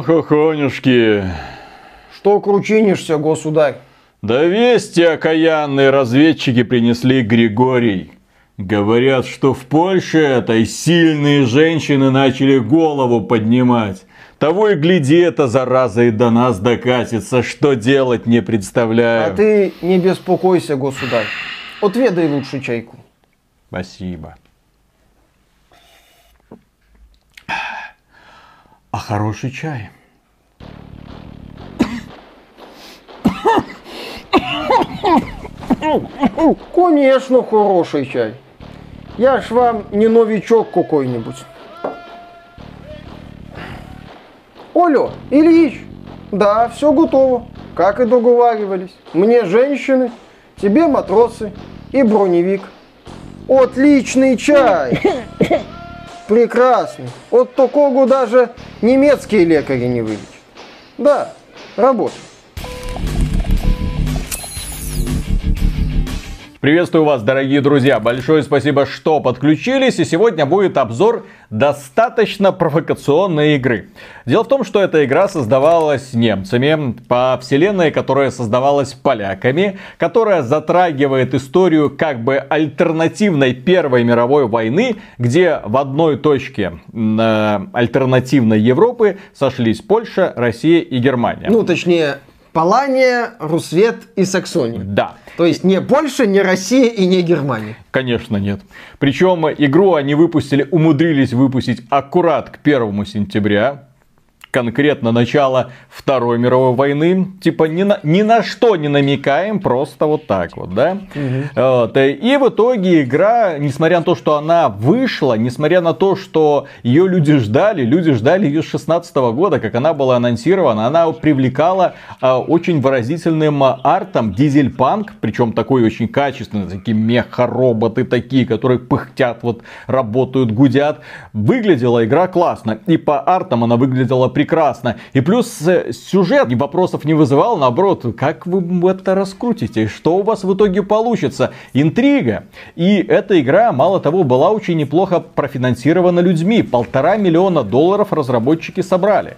Ох, охонюшки. Что кручинишься, государь? Да вести окаянные разведчики принесли Григорий. Говорят, что в Польше этой сильные женщины начали голову поднимать. Того и гляди, эта зараза и до нас докатится. Что делать, не представляю. А ты не беспокойся, государь. Отведай лучше чайку. Спасибо. А хороший чай. Конечно, хороший чай. Я ж вам не новичок какой-нибудь. Олё, Ильич, да, все готово, как и договаривались. Мне женщины, тебе матросы и броневик. Отличный чай! Прекрасный. От такого даже немецкие лекари не вылечат. Да, работает. Приветствую вас, дорогие друзья. Большое спасибо, что подключились. И сегодня будет обзор достаточно провокационной игры. Дело в том, что эта игра создавалась немцами по вселенной, которая создавалась поляками, которая затрагивает историю как бы альтернативной Первой мировой войны, где в одной точке э, альтернативной Европы сошлись Польша, Россия и Германия. Ну, точнее, Палания, Русвет и Саксония. Да. То есть не Польша, не Россия и не Германия. Конечно, нет. Причем игру они выпустили, умудрились выпустить аккурат к первому сентября конкретно начало Второй мировой войны. Типа ни на, ни на что не намекаем, просто вот так вот, да? Угу. Вот. И в итоге игра, несмотря на то, что она вышла, несмотря на то, что ее люди ждали, люди ждали ее с 16 года, как она была анонсирована, она привлекала а, очень выразительным артом дизельпанк, причем такой очень качественный, такие меха-роботы такие, которые пыхтят, вот работают, гудят. Выглядела игра классно, и по артам она выглядела прекрасно. И плюс э, сюжет вопросов не вызывал, наоборот, как вы это раскрутите, что у вас в итоге получится. Интрига. И эта игра, мало того, была очень неплохо профинансирована людьми. Полтора миллиона долларов разработчики собрали.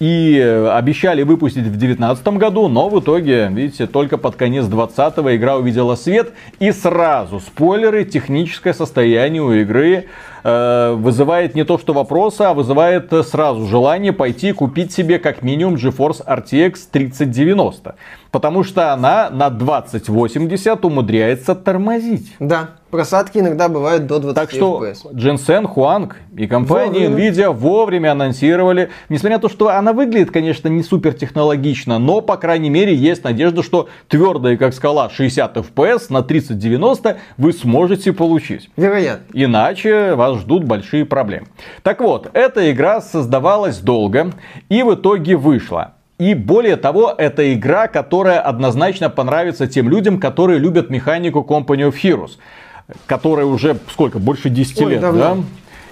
И э, обещали выпустить в 2019 году, но в итоге, видите, только под конец 2020 игра увидела свет. И сразу спойлеры, техническое состояние у игры Э, вызывает не то что вопросы, а вызывает сразу желание пойти купить себе как минимум GeForce RTX 3090. Потому что она на 2080 умудряется тормозить. Да, просадки иногда бывают до 20 Так что FPS. Jensen Huang и компания вовремя. Nvidia вовремя анонсировали. Несмотря на то, что она выглядит, конечно, не супер технологично, но, по крайней мере, есть надежда, что твердая, как скала, 60 FPS на 3090 вы сможете получить. Вероятно. Иначе вас ждут большие проблемы. Так вот, эта игра создавалась долго и в итоге вышла. И более того, это игра, которая однозначно понравится тем людям, которые любят механику Company of Heroes. Которая уже сколько, больше 10 Ой, лет, давно. да?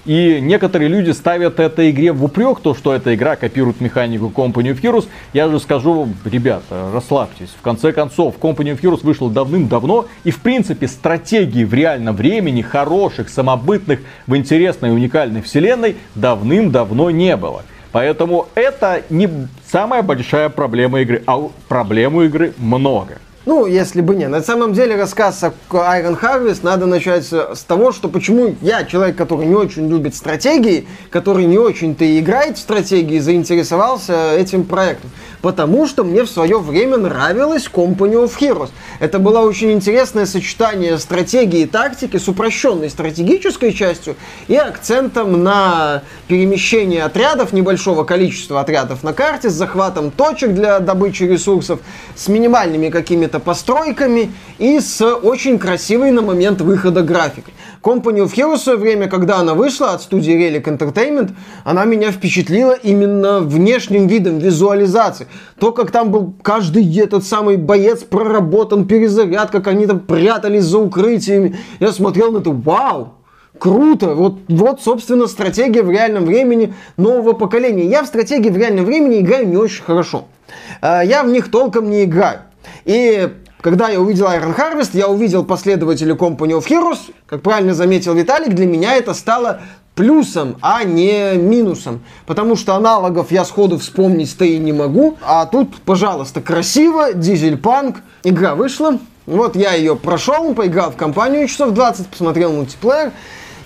И некоторые люди ставят этой игре в упрек, то, что эта игра копирует механику Company of Heroes. Я же скажу, ребята, расслабьтесь. В конце концов, Company of Heroes вышел давным-давно. И, в принципе, стратегии в реальном времени, хороших, самобытных, в интересной и уникальной вселенной давным-давно не было. Поэтому это не самая большая проблема игры, а проблему игры много. Ну, если бы не. На самом деле рассказ о Iron Harvest надо начать с того, что почему я, человек, который не очень любит стратегии, который не очень-то и играет в стратегии, заинтересовался этим проектом потому что мне в свое время нравилась Company of Heroes. Это было очень интересное сочетание стратегии и тактики с упрощенной стратегической частью и акцентом на перемещение отрядов, небольшого количества отрядов на карте, с захватом точек для добычи ресурсов, с минимальными какими-то постройками и с очень красивой на момент выхода графикой. Company of Heroes в свое время, когда она вышла от студии Relic Entertainment, она меня впечатлила именно внешним видом визуализации. То, как там был каждый этот самый боец проработан, перезаряд, как они там прятались за укрытиями. Я смотрел на это, вау, Круто! Вот, вот, собственно, стратегия в реальном времени нового поколения. Я в стратегии в реальном времени играю не очень хорошо. А, я в них толком не играю. И когда я увидел Iron Harvest, я увидел последователей Company of Heroes. Как правильно заметил Виталик, для меня это стало плюсом, а не минусом. Потому что аналогов я сходу вспомнить-то и не могу. А тут, пожалуйста, красиво, дизель-панк. Игра вышла. Вот я ее прошел, поиграл в компанию часов 20, посмотрел мультиплеер.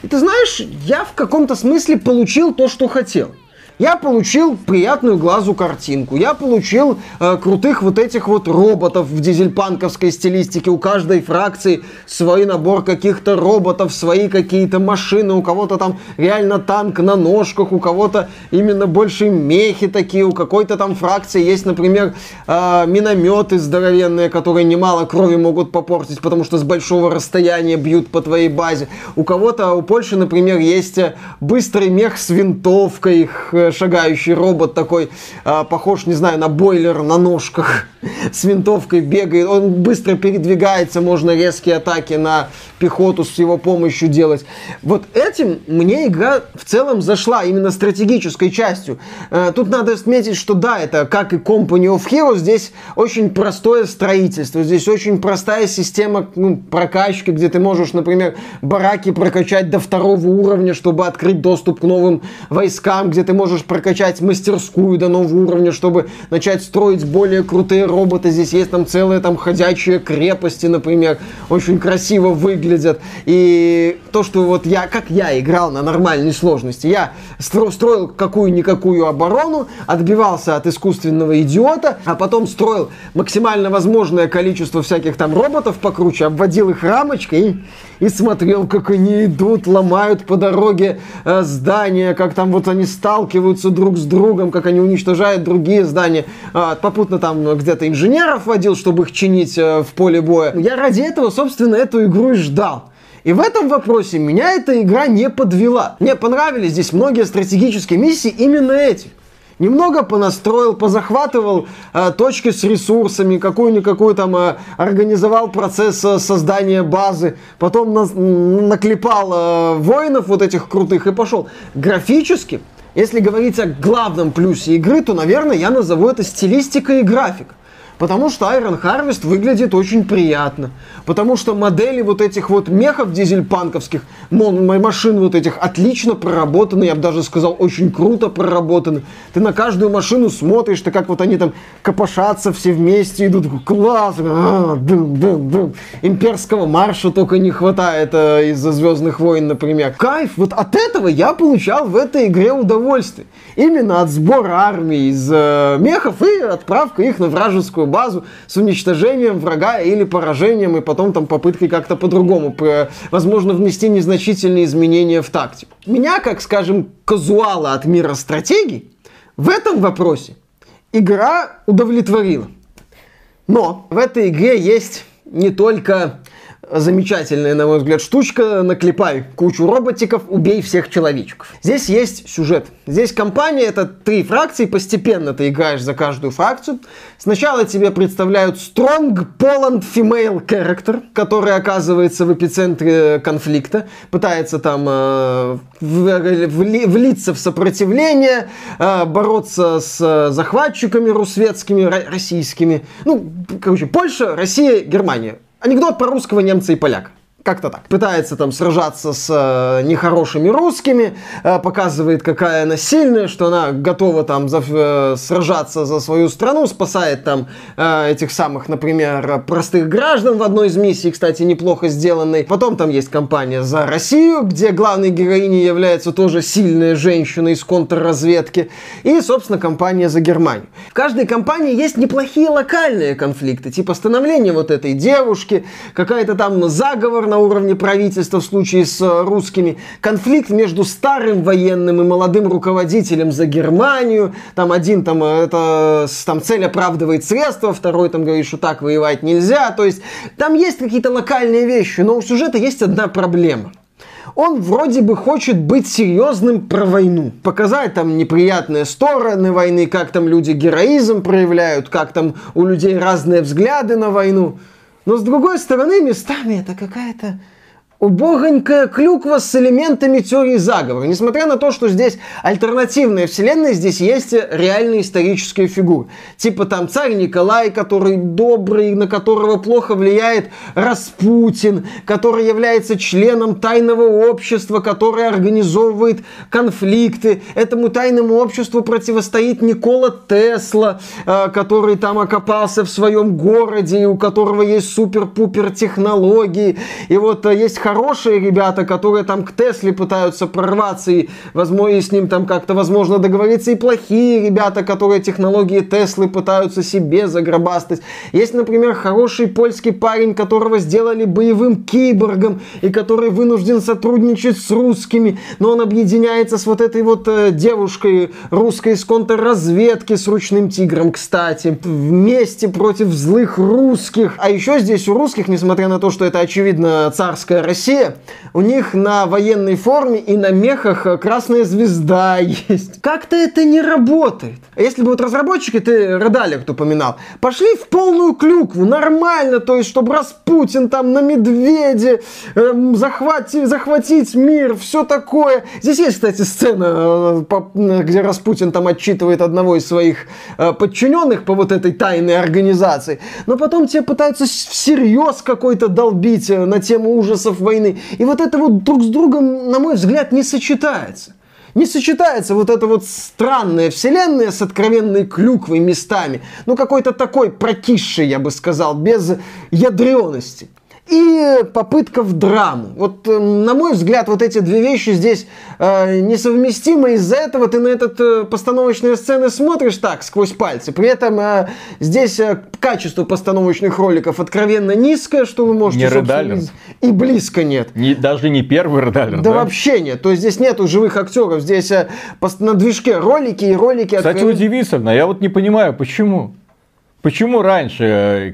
И ты знаешь, я в каком-то смысле получил то, что хотел. Я получил приятную глазу картинку, я получил э, крутых вот этих вот роботов в дизельпанковской стилистике. У каждой фракции свой набор каких-то роботов, свои какие-то машины, у кого-то там реально танк на ножках, у кого-то именно больше мехи такие, у какой-то там фракции есть, например, э, минометы здоровенные, которые немало крови могут попортить, потому что с большого расстояния бьют по твоей базе. У кого-то, у Польши, например, есть э, быстрый мех с винтовкой, э, шагающий робот такой, э, похож, не знаю, на бойлер на ножках, с винтовкой бегает. Он быстро передвигается, можно резкие атаки на пехоту с его помощью делать. Вот этим мне игра в целом зашла, именно стратегической частью. Э, тут надо отметить, что да, это как и Company of Heroes, здесь очень простое строительство, здесь очень простая система ну, прокачки, где ты можешь, например, бараки прокачать до второго уровня, чтобы открыть доступ к новым войскам, где ты можешь прокачать мастерскую до нового уровня, чтобы начать строить более крутые роботы. Здесь есть там целые там ходячие крепости, например, очень красиво выглядят. И то, что вот я, как я играл на нормальной сложности, я стро, строил какую-никакую оборону, отбивался от искусственного идиота, а потом строил максимально возможное количество всяких там роботов покруче, обводил их рамочкой и, и смотрел, как они идут, ломают по дороге э, здания, как там вот они сталкиваются друг с другом, как они уничтожают другие здания. Э, попутно там где-то инженеров водил, чтобы их чинить э, в поле боя. Я ради этого, собственно, эту игру и ждал. И в этом вопросе меня эта игра не подвела. Мне понравились здесь многие стратегические миссии именно эти. Немного понастроил, позахватывал э, точки с ресурсами, какую-никакую там э, организовал процесс э, создания базы, потом на, наклепал э, воинов вот этих крутых и пошел. Графически, если говорить о главном плюсе игры, то, наверное, я назову это стилистика и графика. Потому что Iron Harvest выглядит очень приятно. Потому что модели вот этих вот мехов дизельпанковских, машин вот этих отлично проработаны, я бы даже сказал, очень круто проработаны. Ты на каждую машину смотришь, ты как вот они там копошатся все вместе, идут, класс, а, дым, дым, дым. имперского марша только не хватает а, из-за Звездных войн, например. Кайф, вот от этого я получал в этой игре удовольствие. Именно от сбора армии из э, мехов и отправка их на вражескую базу с уничтожением врага или поражением, и потом там попыткой как-то по-другому, возможно, внести незначительные изменения в тактику. Меня, как, скажем, казуала от мира стратегий, в этом вопросе игра удовлетворила. Но в этой игре есть не только замечательная, на мой взгляд, штучка. Наклепай кучу роботиков, убей всех человечков. Здесь есть сюжет. Здесь компания, это три фракции, постепенно ты играешь за каждую фракцию. Сначала тебе представляют Strong Poland Female Character, который оказывается в эпицентре конфликта, пытается там э, влиться в сопротивление, э, бороться с захватчиками русветскими, российскими. Ну, короче, Польша, Россия, Германия Анекдот про русского немца и поляка. Как-то так. Пытается там сражаться с э, нехорошими русскими, э, показывает, какая она сильная, что она готова там за, э, сражаться за свою страну, спасает там э, этих самых, например, простых граждан в одной из миссий, кстати, неплохо сделанной. Потом там есть кампания за Россию, где главной героиней является тоже сильная женщина из контрразведки. И, собственно, кампания за Германию. В каждой кампании есть неплохие локальные конфликты, типа становление вот этой девушки, какая-то там заговор на уровне правительства в случае с э, русскими, конфликт между старым военным и молодым руководителем за Германию, там один там э, это там цель оправдывает средства, второй там говорит, что так воевать нельзя, то есть там есть какие-то локальные вещи, но у сюжета есть одна проблема он вроде бы хочет быть серьезным про войну. Показать там неприятные стороны войны, как там люди героизм проявляют, как там у людей разные взгляды на войну. Но с другой стороны, местами это какая-то убогонькая клюква с элементами теории заговора. Несмотря на то, что здесь альтернативная вселенная, здесь есть реальные исторические фигуры. Типа там царь Николай, который добрый, на которого плохо влияет Распутин, который является членом тайного общества, которое организовывает конфликты. Этому тайному обществу противостоит Никола Тесла, э, который там окопался в своем городе, у которого есть супер-пупер технологии. И вот э, есть хорошие ребята, которые там к Тесле пытаются прорваться и, возможно, и с ним там как-то, возможно, договориться, и плохие ребята, которые технологии Теслы пытаются себе загробастать. Есть, например, хороший польский парень, которого сделали боевым киборгом, и который вынужден сотрудничать с русскими, но он объединяется с вот этой вот э, девушкой русской из контрразведки с ручным тигром, кстати, вместе против злых русских. А еще здесь у русских, несмотря на то, что это очевидно царская Россия, Россия, у них на военной форме и на мехах э, красная звезда есть. Как-то это не работает. Если бы вот разработчики, ты Редалер упоминал, пошли в полную клюкву, нормально, то есть, чтобы Распутин там на медведе, эм, захватить, захватить мир, все такое. Здесь есть, кстати, сцена, э, где Распутин там отчитывает одного из своих э, подчиненных по вот этой тайной организации. Но потом тебе пытаются всерьез какой-то долбить на тему ужасов войны. И вот это вот друг с другом, на мой взгляд, не сочетается. Не сочетается вот эта вот странная вселенная с откровенной клюквой местами. Ну, какой-то такой прокисший, я бы сказал, без ядрености и попытка в драму. Вот, э, на мой взгляд, вот эти две вещи здесь э, несовместимы. Из-за этого ты на этот э, постановочные сцены смотришь так, сквозь пальцы. При этом э, здесь э, качество постановочных роликов откровенно низкое, что вы можете... Не Редалер. И близко нет. Не, даже не первый Редалер, да? Да вообще нет. То есть здесь нету живых актеров. Здесь э, на движке ролики и ролики... Кстати, откровенно... удивительно. Я вот не понимаю, почему? Почему раньше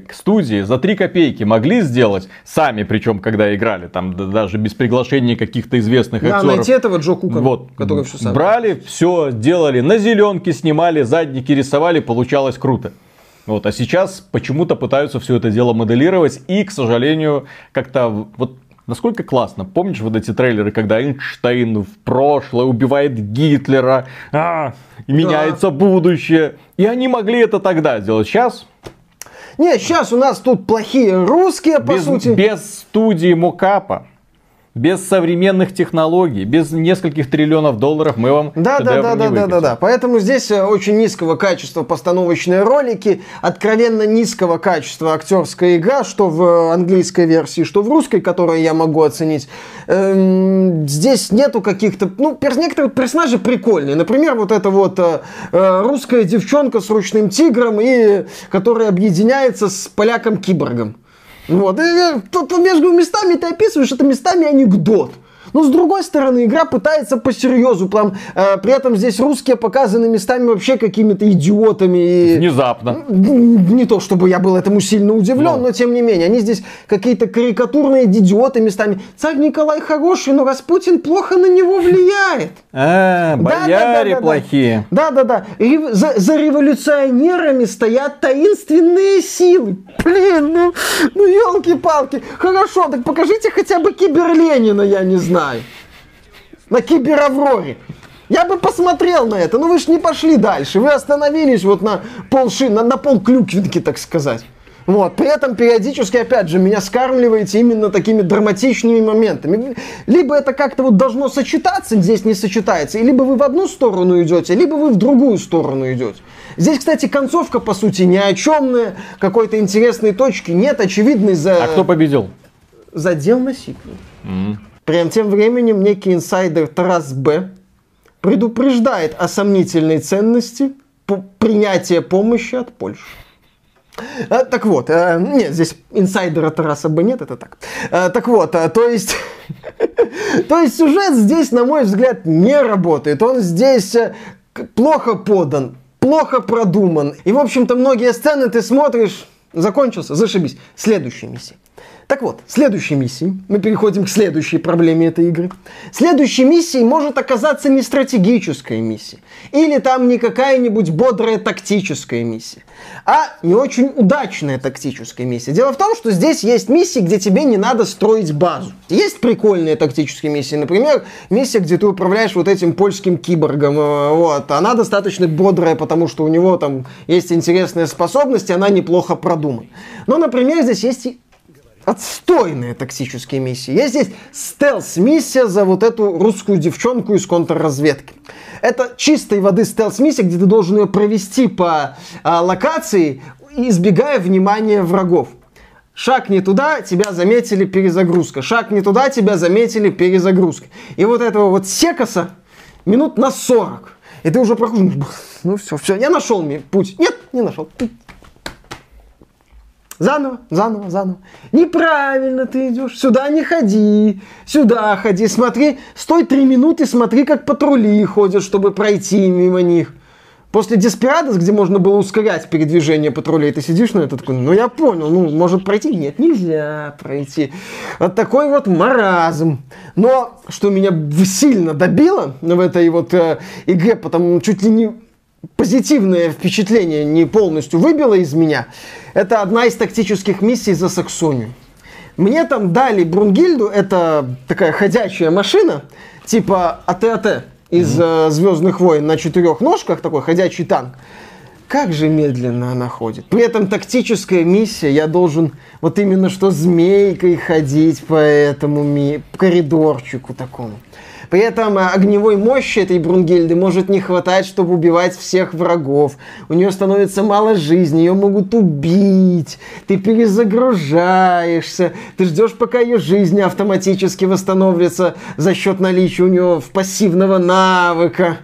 э, студии за 3 копейки могли сделать сами, причем когда играли, там даже без приглашения каких-то известных да, актеров. найти этого Джо Кука, вот, который все сам. Брали, все делали, на зеленке снимали, задники рисовали, получалось круто. Вот, а сейчас почему-то пытаются все это дело моделировать и, к сожалению, как-то вот Насколько классно. Помнишь вот эти трейлеры, когда Эйнштейн в прошлое убивает Гитлера, а, и меняется да. будущее. И они могли это тогда сделать. Сейчас нет, сейчас у нас тут плохие русские, по без, сути. Без студии Мокапа без современных технологий, без нескольких триллионов долларов мы вам да, да, да, да, да, да, да. Поэтому здесь э, очень низкого качества постановочные ролики, откровенно низкого качества актерская игра, что в английской версии, что в русской, которую я могу оценить. Эм, здесь нету каких-то, ну, некоторые персонажи прикольные. Например, вот эта вот э, э русская девчонка с ручным тигром и которая объединяется с поляком-киборгом. Вот. И тут между местами ты описываешь, это местами анекдот. Но с другой стороны, игра пытается по серьезу. Прям, э, при этом здесь русские показаны местами вообще какими-то идиотами. И... Внезапно. Не то, чтобы я был этому сильно удивлен, но. но тем не менее. Они здесь какие-то карикатурные идиоты местами. Царь Николай хороший, но Распутин плохо на него влияет. А, бояре да, да, да, плохие. Да-да-да. За, за революционерами стоят таинственные силы. Блин, ну, ну елки-палки. Хорошо, так покажите хотя бы Киберленина, я не знаю знаю. На Киберавроре. Я бы посмотрел на это, но вы же не пошли дальше. Вы остановились вот на полши, на, на пол клюквинки, так сказать. Вот. При этом периодически, опять же, меня скармливаете именно такими драматичными моментами. Либо это как-то вот должно сочетаться, здесь не сочетается, и либо вы в одну сторону идете, либо вы в другую сторону идете. Здесь, кстати, концовка, по сути, ни о чемная, какой-то интересной точки нет, очевидный за... А кто победил? Задел на сиквел. Mm. Прям тем временем некий инсайдер Тарас Б. предупреждает о сомнительной ценности принятия помощи от Польши. А, так вот, а, нет, здесь инсайдера Тараса Б нет, это так. А, так вот, а, то есть, то есть сюжет здесь, на мой взгляд, не работает. Он здесь э, плохо подан, плохо продуман. И, в общем-то, многие сцены ты смотришь, закончился, зашибись. Следующая миссия. Так вот, следующей миссией, мы переходим к следующей проблеме этой игры. Следующей миссией может оказаться не стратегическая миссия, или там не какая-нибудь бодрая тактическая миссия, а не очень удачная тактическая миссия. Дело в том, что здесь есть миссии, где тебе не надо строить базу. Есть прикольные тактические миссии, например, миссия, где ты управляешь вот этим польским киборгом, э, вот, она достаточно бодрая, потому что у него там есть интересные способности, она неплохо продумана. Но, например, здесь есть отстойные токсические миссии. Есть здесь стелс-миссия за вот эту русскую девчонку из контрразведки. Это чистой воды стелс-миссия, где ты должен ее провести по а, локации, избегая внимания врагов. Шаг не туда, тебя заметили, перезагрузка. Шаг не туда, тебя заметили, перезагрузка. И вот этого вот секоса минут на 40. И ты уже проходишь, ну все, все, я нашел мне путь. Нет, не нашел. Заново, заново, заново. Неправильно ты идешь. Сюда не ходи. Сюда ходи. Смотри, стой три минуты, смотри, как патрули ходят, чтобы пройти мимо них. После Деспирадос, где можно было ускорять передвижение патрулей, ты сидишь на этот, ну я понял, ну может пройти? Нет, нельзя пройти. Вот такой вот маразм. Но что меня сильно добило в этой вот э, игре, потому чуть ли не позитивное впечатление не полностью выбило из меня, это одна из тактических миссий за Саксонию. Мне там дали Брунгильду, это такая ходячая машина, типа АТ-АТ из mm-hmm. Звездных войн на четырех ножках, такой ходячий танк. Как же медленно она ходит. При этом тактическая миссия, я должен вот именно что змейкой ходить по этому ми- коридорчику такому. При этом э, огневой мощи этой Брунгильды может не хватать, чтобы убивать всех врагов. У нее становится мало жизни, ее могут убить. Ты перезагружаешься, ты ждешь, пока ее жизнь автоматически восстановится за счет наличия у нее пассивного навыка.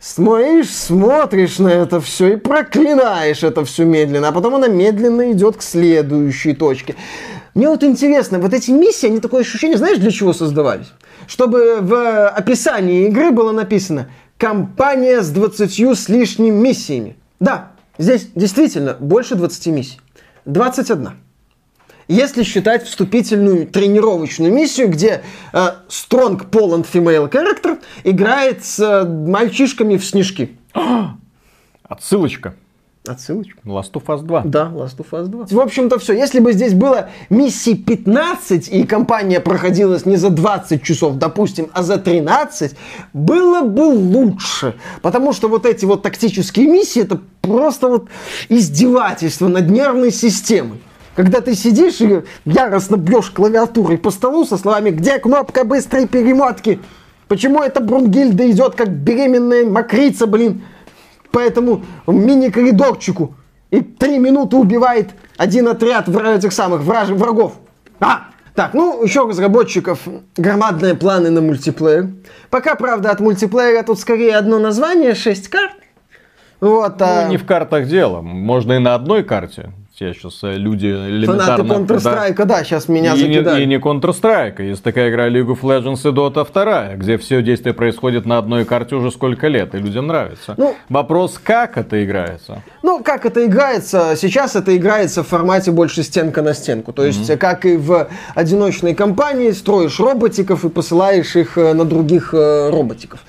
Смотришь, смотришь на это все и проклинаешь это все медленно, а потом она медленно идет к следующей точке. Мне вот интересно, вот эти миссии, они такое ощущение, знаешь, для чего создавались? Чтобы в описании игры было написано «Компания с 20 с лишним миссиями». Да, здесь действительно больше 20 миссий. 21. Если считать вступительную тренировочную миссию, где э, Strong Poland Female Character играет с э, мальчишками в снежки. Отсылочка. Отсылочка. Last of Us 2. Да, Last of Us 2. В общем-то все. Если бы здесь было миссий 15, и компания проходилась не за 20 часов, допустим, а за 13, было бы лучше. Потому что вот эти вот тактические миссии, это просто вот издевательство над нервной системой. Когда ты сидишь и яростно бьешь клавиатурой по столу со словами «Где кнопка быстрой перемотки?» Почему эта Брунгильда идет как беременная мокрица, блин? По этому мини-коридорчику и три минуты убивает один отряд этих самых враж... врагов. А! Так, ну, еще у разработчиков громадные планы на мультиплеер. Пока, правда, от мультиплеера тут скорее одно название, 6 карт. Вот, ну, а... не в картах дело. Можно и на одной карте. Все сейчас э, люди элементарно... Фанаты Counter-Strike, да, да, сейчас меня и закидают. Не, и не Counter-Strike. Есть такая игра League of Legends и Dota 2, где все действие происходит на одной карте уже сколько лет, и людям нравится. Ну, Вопрос, как это играется? Ну, как это играется? Сейчас это играется в формате больше стенка на стенку. То есть, mm-hmm. как и в одиночной кампании, строишь роботиков и посылаешь их э, на других э, роботиков.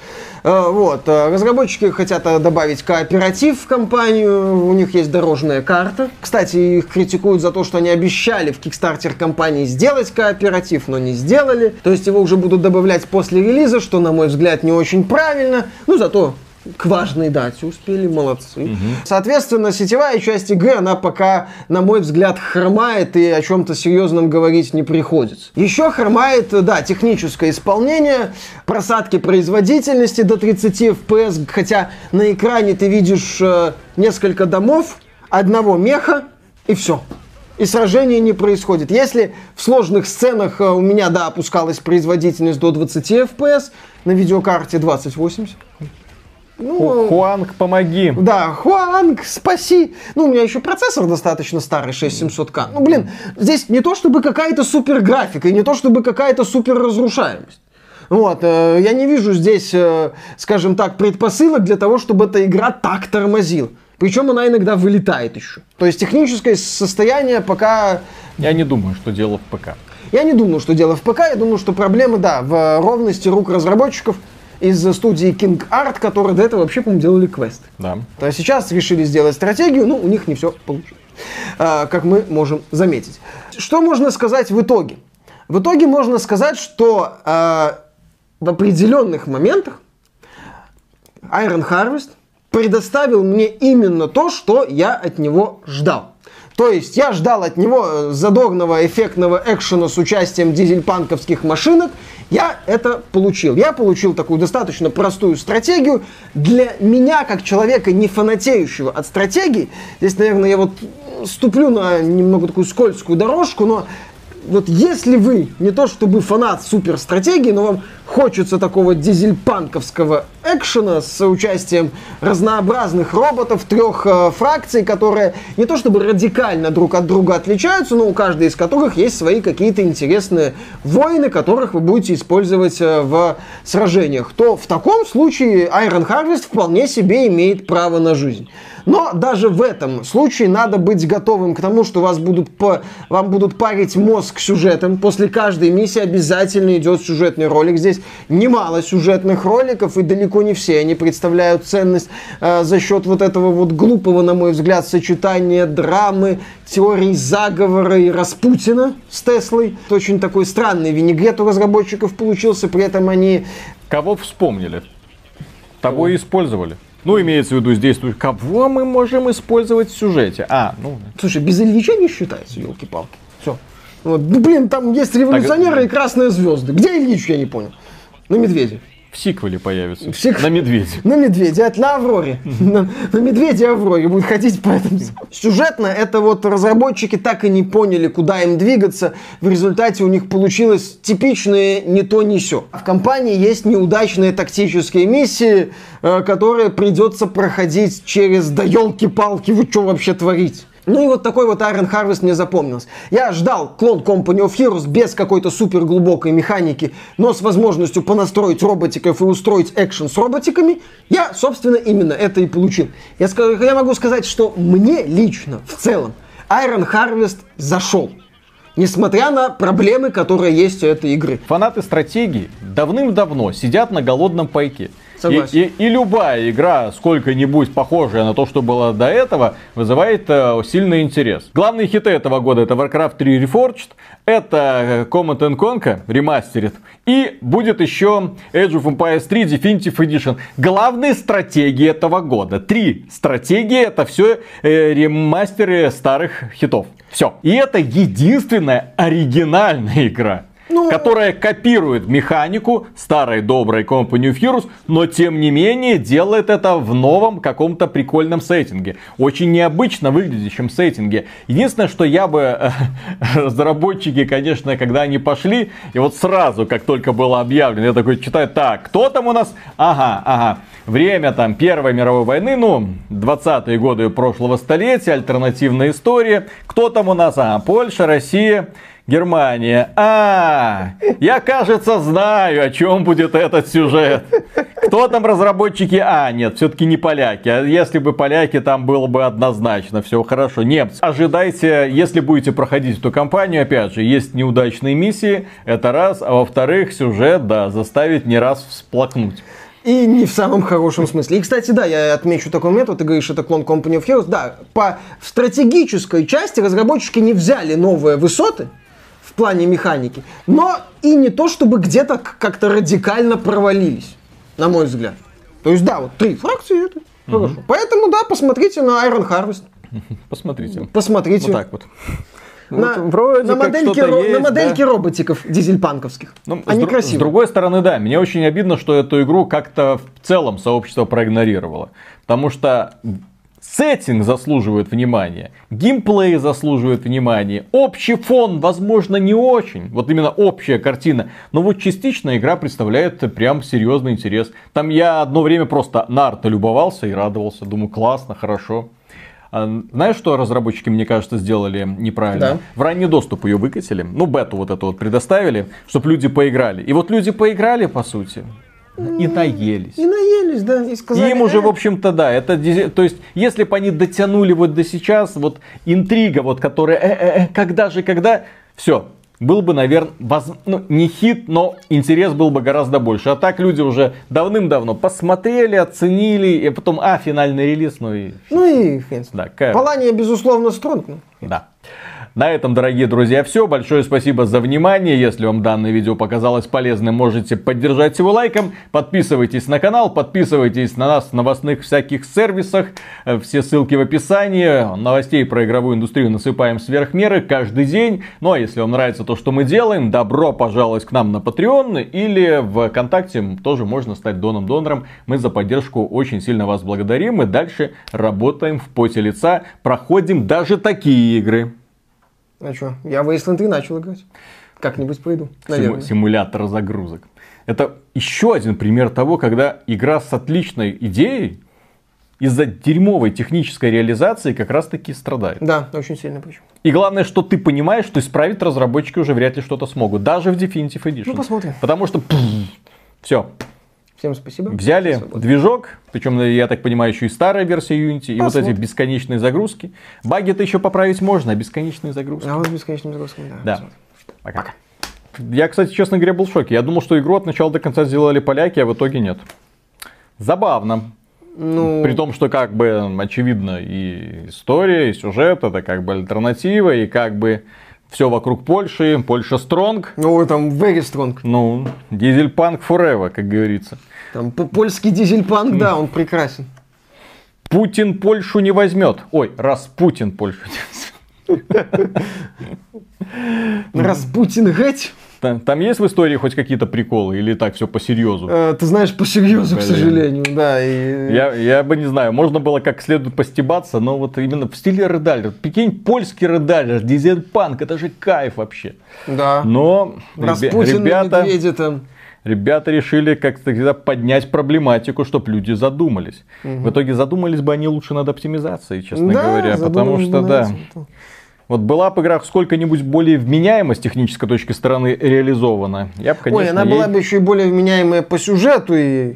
Э, вот. Э, разработчики хотят э, добавить кооператив в компанию, у них есть дорожная карта. Кстати, их критикуют за то, что они обещали в Kickstarter компании сделать кооператив, но не сделали. То есть его уже будут добавлять после релиза, что, на мой взгляд, не очень правильно. Ну, зато к важной дате успели, молодцы. Угу. Соответственно, сетевая часть игры, она пока, на мой взгляд, хромает и о чем-то серьезном говорить не приходится. Еще хромает, да, техническое исполнение, просадки производительности до 30 FPS, хотя на экране ты видишь э, несколько домов, одного меха и все и сражение не происходит. Если в сложных сценах э, у меня, да, опускалась производительность до 20 FPS, на видеокарте 2080, ну, Хуанг, помоги. Да, Хуанг, спаси. Ну, у меня еще процессор достаточно старый, 6700К. Ну, блин, здесь не то чтобы какая-то супер графика, и не то чтобы какая-то супер разрушаемость. Вот, э, я не вижу здесь, э, скажем так, предпосылок для того, чтобы эта игра так тормозила. Причем она иногда вылетает еще. То есть техническое состояние пока... Я не думаю, что дело в ПК. Я не думаю, что дело в ПК. Я думаю, что проблемы, да, в ровности рук разработчиков из студии King Art, которые до этого вообще, по-моему, делали квест. Да. То есть сейчас решили сделать стратегию, но у них не все получилось. А, как мы можем заметить. Что можно сказать в итоге? В итоге можно сказать, что а, в определенных моментах Iron Harvest предоставил мне именно то, что я от него ждал. То есть я ждал от него э, задорного, эффектного экшена с участием дизельпанковских машинок. Я это получил. Я получил такую достаточно простую стратегию. Для меня, как человека, не фанатеющего от стратегии, здесь, наверное, я вот ступлю на немного такую скользкую дорожку, но вот если вы не то чтобы фанат супер стратегии, но вам хочется такого дизельпанковского экшена с участием разнообразных роботов, трех э, фракций, которые не то чтобы радикально друг от друга отличаются, но у каждой из которых есть свои какие-то интересные воины, которых вы будете использовать э, в сражениях, то в таком случае Iron Harvest вполне себе имеет право на жизнь. Но даже в этом случае надо быть готовым к тому, что вас будут по, вам будут парить мозг сюжетом. После каждой миссии обязательно идет сюжетный ролик. Здесь немало сюжетных роликов, и далеко не все они представляют ценность э, за счет вот этого вот глупого, на мой взгляд, сочетания драмы, теории заговора и Распутина с Теслой. Это очень такой странный винегрет у разработчиков получился, при этом они... Кого вспомнили? Того и использовали. Ну, имеется в виду здесь, кого мы можем использовать в сюжете? А, ну... Слушай, без Ильича не считается, елки-палки. Все. Вот, ну, блин, там есть революционеры так... и красные звезды. Где Ильич, я не понял. На медведе. В сиквеле появится. В сик... На медведе. На медведе, это на Авроре. на, на медведе Авроре будет ходить по этому. Сюжетно это вот разработчики так и не поняли, куда им двигаться. В результате у них получилось типичное не то, не все. В компании есть неудачные тактические миссии, э, которые придется проходить через да елки-палки, вы что вообще творите? Ну и вот такой вот Iron Harvest мне запомнился. Я ждал клон Company of Heroes без какой-то супер глубокой механики, но с возможностью понастроить роботиков и устроить экшен с роботиками. Я, собственно, именно это и получил. Я, я могу сказать, что мне лично, в целом, Iron Harvest зашел. Несмотря на проблемы, которые есть у этой игры. Фанаты стратегии давным-давно сидят на голодном пайке. Согласен. И, и, и любая игра, сколько-нибудь похожая на то, что было до этого, вызывает э, сильный интерес. Главные хиты этого года это Warcraft 3 Reforged, это э, Command Conquer ремастерит, и будет еще Age of Empires 3 Definitive Edition. Главные стратегии этого года. Три стратегии, это все э, ремастеры старых хитов. Все. И это единственная оригинальная игра ну... которая копирует механику старой доброй Company of Heroes, но тем не менее делает это в новом каком-то прикольном сеттинге. Очень необычно выглядящем сеттинге. Единственное, что я бы, э, разработчики, конечно, когда они пошли, и вот сразу, как только было объявлено, я такой читаю, так, кто там у нас? Ага, ага. Время там Первой мировой войны, ну, 20-е годы прошлого столетия, альтернативная история. Кто там у нас? Ага, Польша, Россия. Германия. А, я, кажется, знаю, о чем будет этот сюжет. Кто там разработчики? А, нет, все-таки не поляки. А если бы поляки, там было бы однозначно. Все хорошо. Немцы. Ожидайте, если будете проходить эту кампанию, опять же, есть неудачные миссии. Это раз. А во-вторых, сюжет, да, заставит не раз всплакнуть. И не в самом хорошем смысле. И, кстати, да, я отмечу такой момент, ты говоришь, это клон Company of Heroes. Да, по стратегической части разработчики не взяли новые высоты, плане механики, но и не то, чтобы где-то как-то радикально провалились, на мой взгляд. То есть, да, вот три фракции это угу. хорошо. Поэтому, да, посмотрите на Iron Harvest. Посмотрите. Посмотрите. Вот так вот. На, вот на, модельке, ро, есть, на модельке да? роботиков дизельпанковских. Ну, Они с, красивые. С другой стороны, да, мне очень обидно, что эту игру как-то в целом сообщество проигнорировало. Потому что Сеттинг заслуживает внимания, геймплей заслуживает внимания, общий фон, возможно, не очень, вот именно общая картина, но вот частично игра представляет прям серьезный интерес. Там я одно время просто на арта любовался и радовался, думаю, классно, хорошо. А, знаешь, что разработчики, мне кажется, сделали неправильно? Да. В ранний доступ ее выкатили, ну, бету вот эту вот предоставили, чтобы люди поиграли. И вот люди поиграли, по сути, и наелись. И наелись, да, и сказали... И им уже, «Э, в общем-то, да, это, то есть, если бы они дотянули вот до сейчас, вот интрига, вот, которая, э, э, э, когда же, когда, все, был бы, наверное, ну, не хит, но интерес был бы гораздо больше. А так люди уже давным-давно посмотрели, оценили, и потом, а, финальный релиз, ну и... Ну и хрен. Да, какая- Полания, безусловно, стронг. да. На этом, дорогие друзья, все. Большое спасибо за внимание. Если вам данное видео показалось полезным, можете поддержать его лайком. Подписывайтесь на канал, подписывайтесь на нас в новостных всяких сервисах. Э, Все ссылки в описании. Новостей про игровую индустрию насыпаем сверх меры каждый день. Ну а если вам нравится то, что мы делаем, добро пожаловать к нам на Patreon или в ВКонтакте тоже можно стать доном-донором. Мы за поддержку очень сильно вас благодарим. И дальше работаем в поте лица. Проходим даже такие игры. А что, я в Wasteland 3 начал играть. Как-нибудь пойду, наверное. симулятор загрузок. Это еще один пример того, когда игра с отличной идеей из-за дерьмовой технической реализации как раз таки страдает. Да, очень сильно причем. И главное, что ты понимаешь, что исправить разработчики уже вряд ли что-то смогут. Даже в Definitive Edition. Ну, посмотрим. Потому что все, Всем спасибо. взяли Свобода. движок, причем, я так понимаю, еще и старая версия Unity, и вот эти Посмотрим. бесконечные загрузки. Баги-то еще поправить можно, а бесконечные загрузки. А вот с бесконечным загрузком, да. Да. посмотрим. Пока. Я, кстати, честно говоря, был в шоке. Я думал, что игру от начала до конца сделали поляки, а в итоге нет. Забавно. Ну, При том, что как бы очевидно и история, и сюжет, это как бы альтернатива, и как бы все вокруг Польши, Польша стронг. ну, там very strong. Ну, дизельпанк forever, как говорится. Там польский дизельпанк, да, он прекрасен. Путин Польшу не возьмет. Ой, раз Путин Польшу не возьмет. Распутин геть. Там, там есть в истории хоть какие-то приколы или так все по серьезу? Э, ты знаешь, по серьезу, к сожалению, да. И... Я, я бы не знаю, можно было как следует постебаться, но вот именно в стиле Редалер. Прикинь, польский Редалер, дизельпанк, это же кайф вообще. Да. Но Распутин ребята, медведе там. ребята решили как-то поднять проблематику, чтобы люди задумались. В итоге задумались бы они лучше над оптимизацией, честно да, говоря. Потому что, да, этим. Вот была бы игра сколько-нибудь более вменяемо с технической точки стороны реализована. Я бы, конечно, Ой, она ей- была бы еще и более вменяемая по сюжету и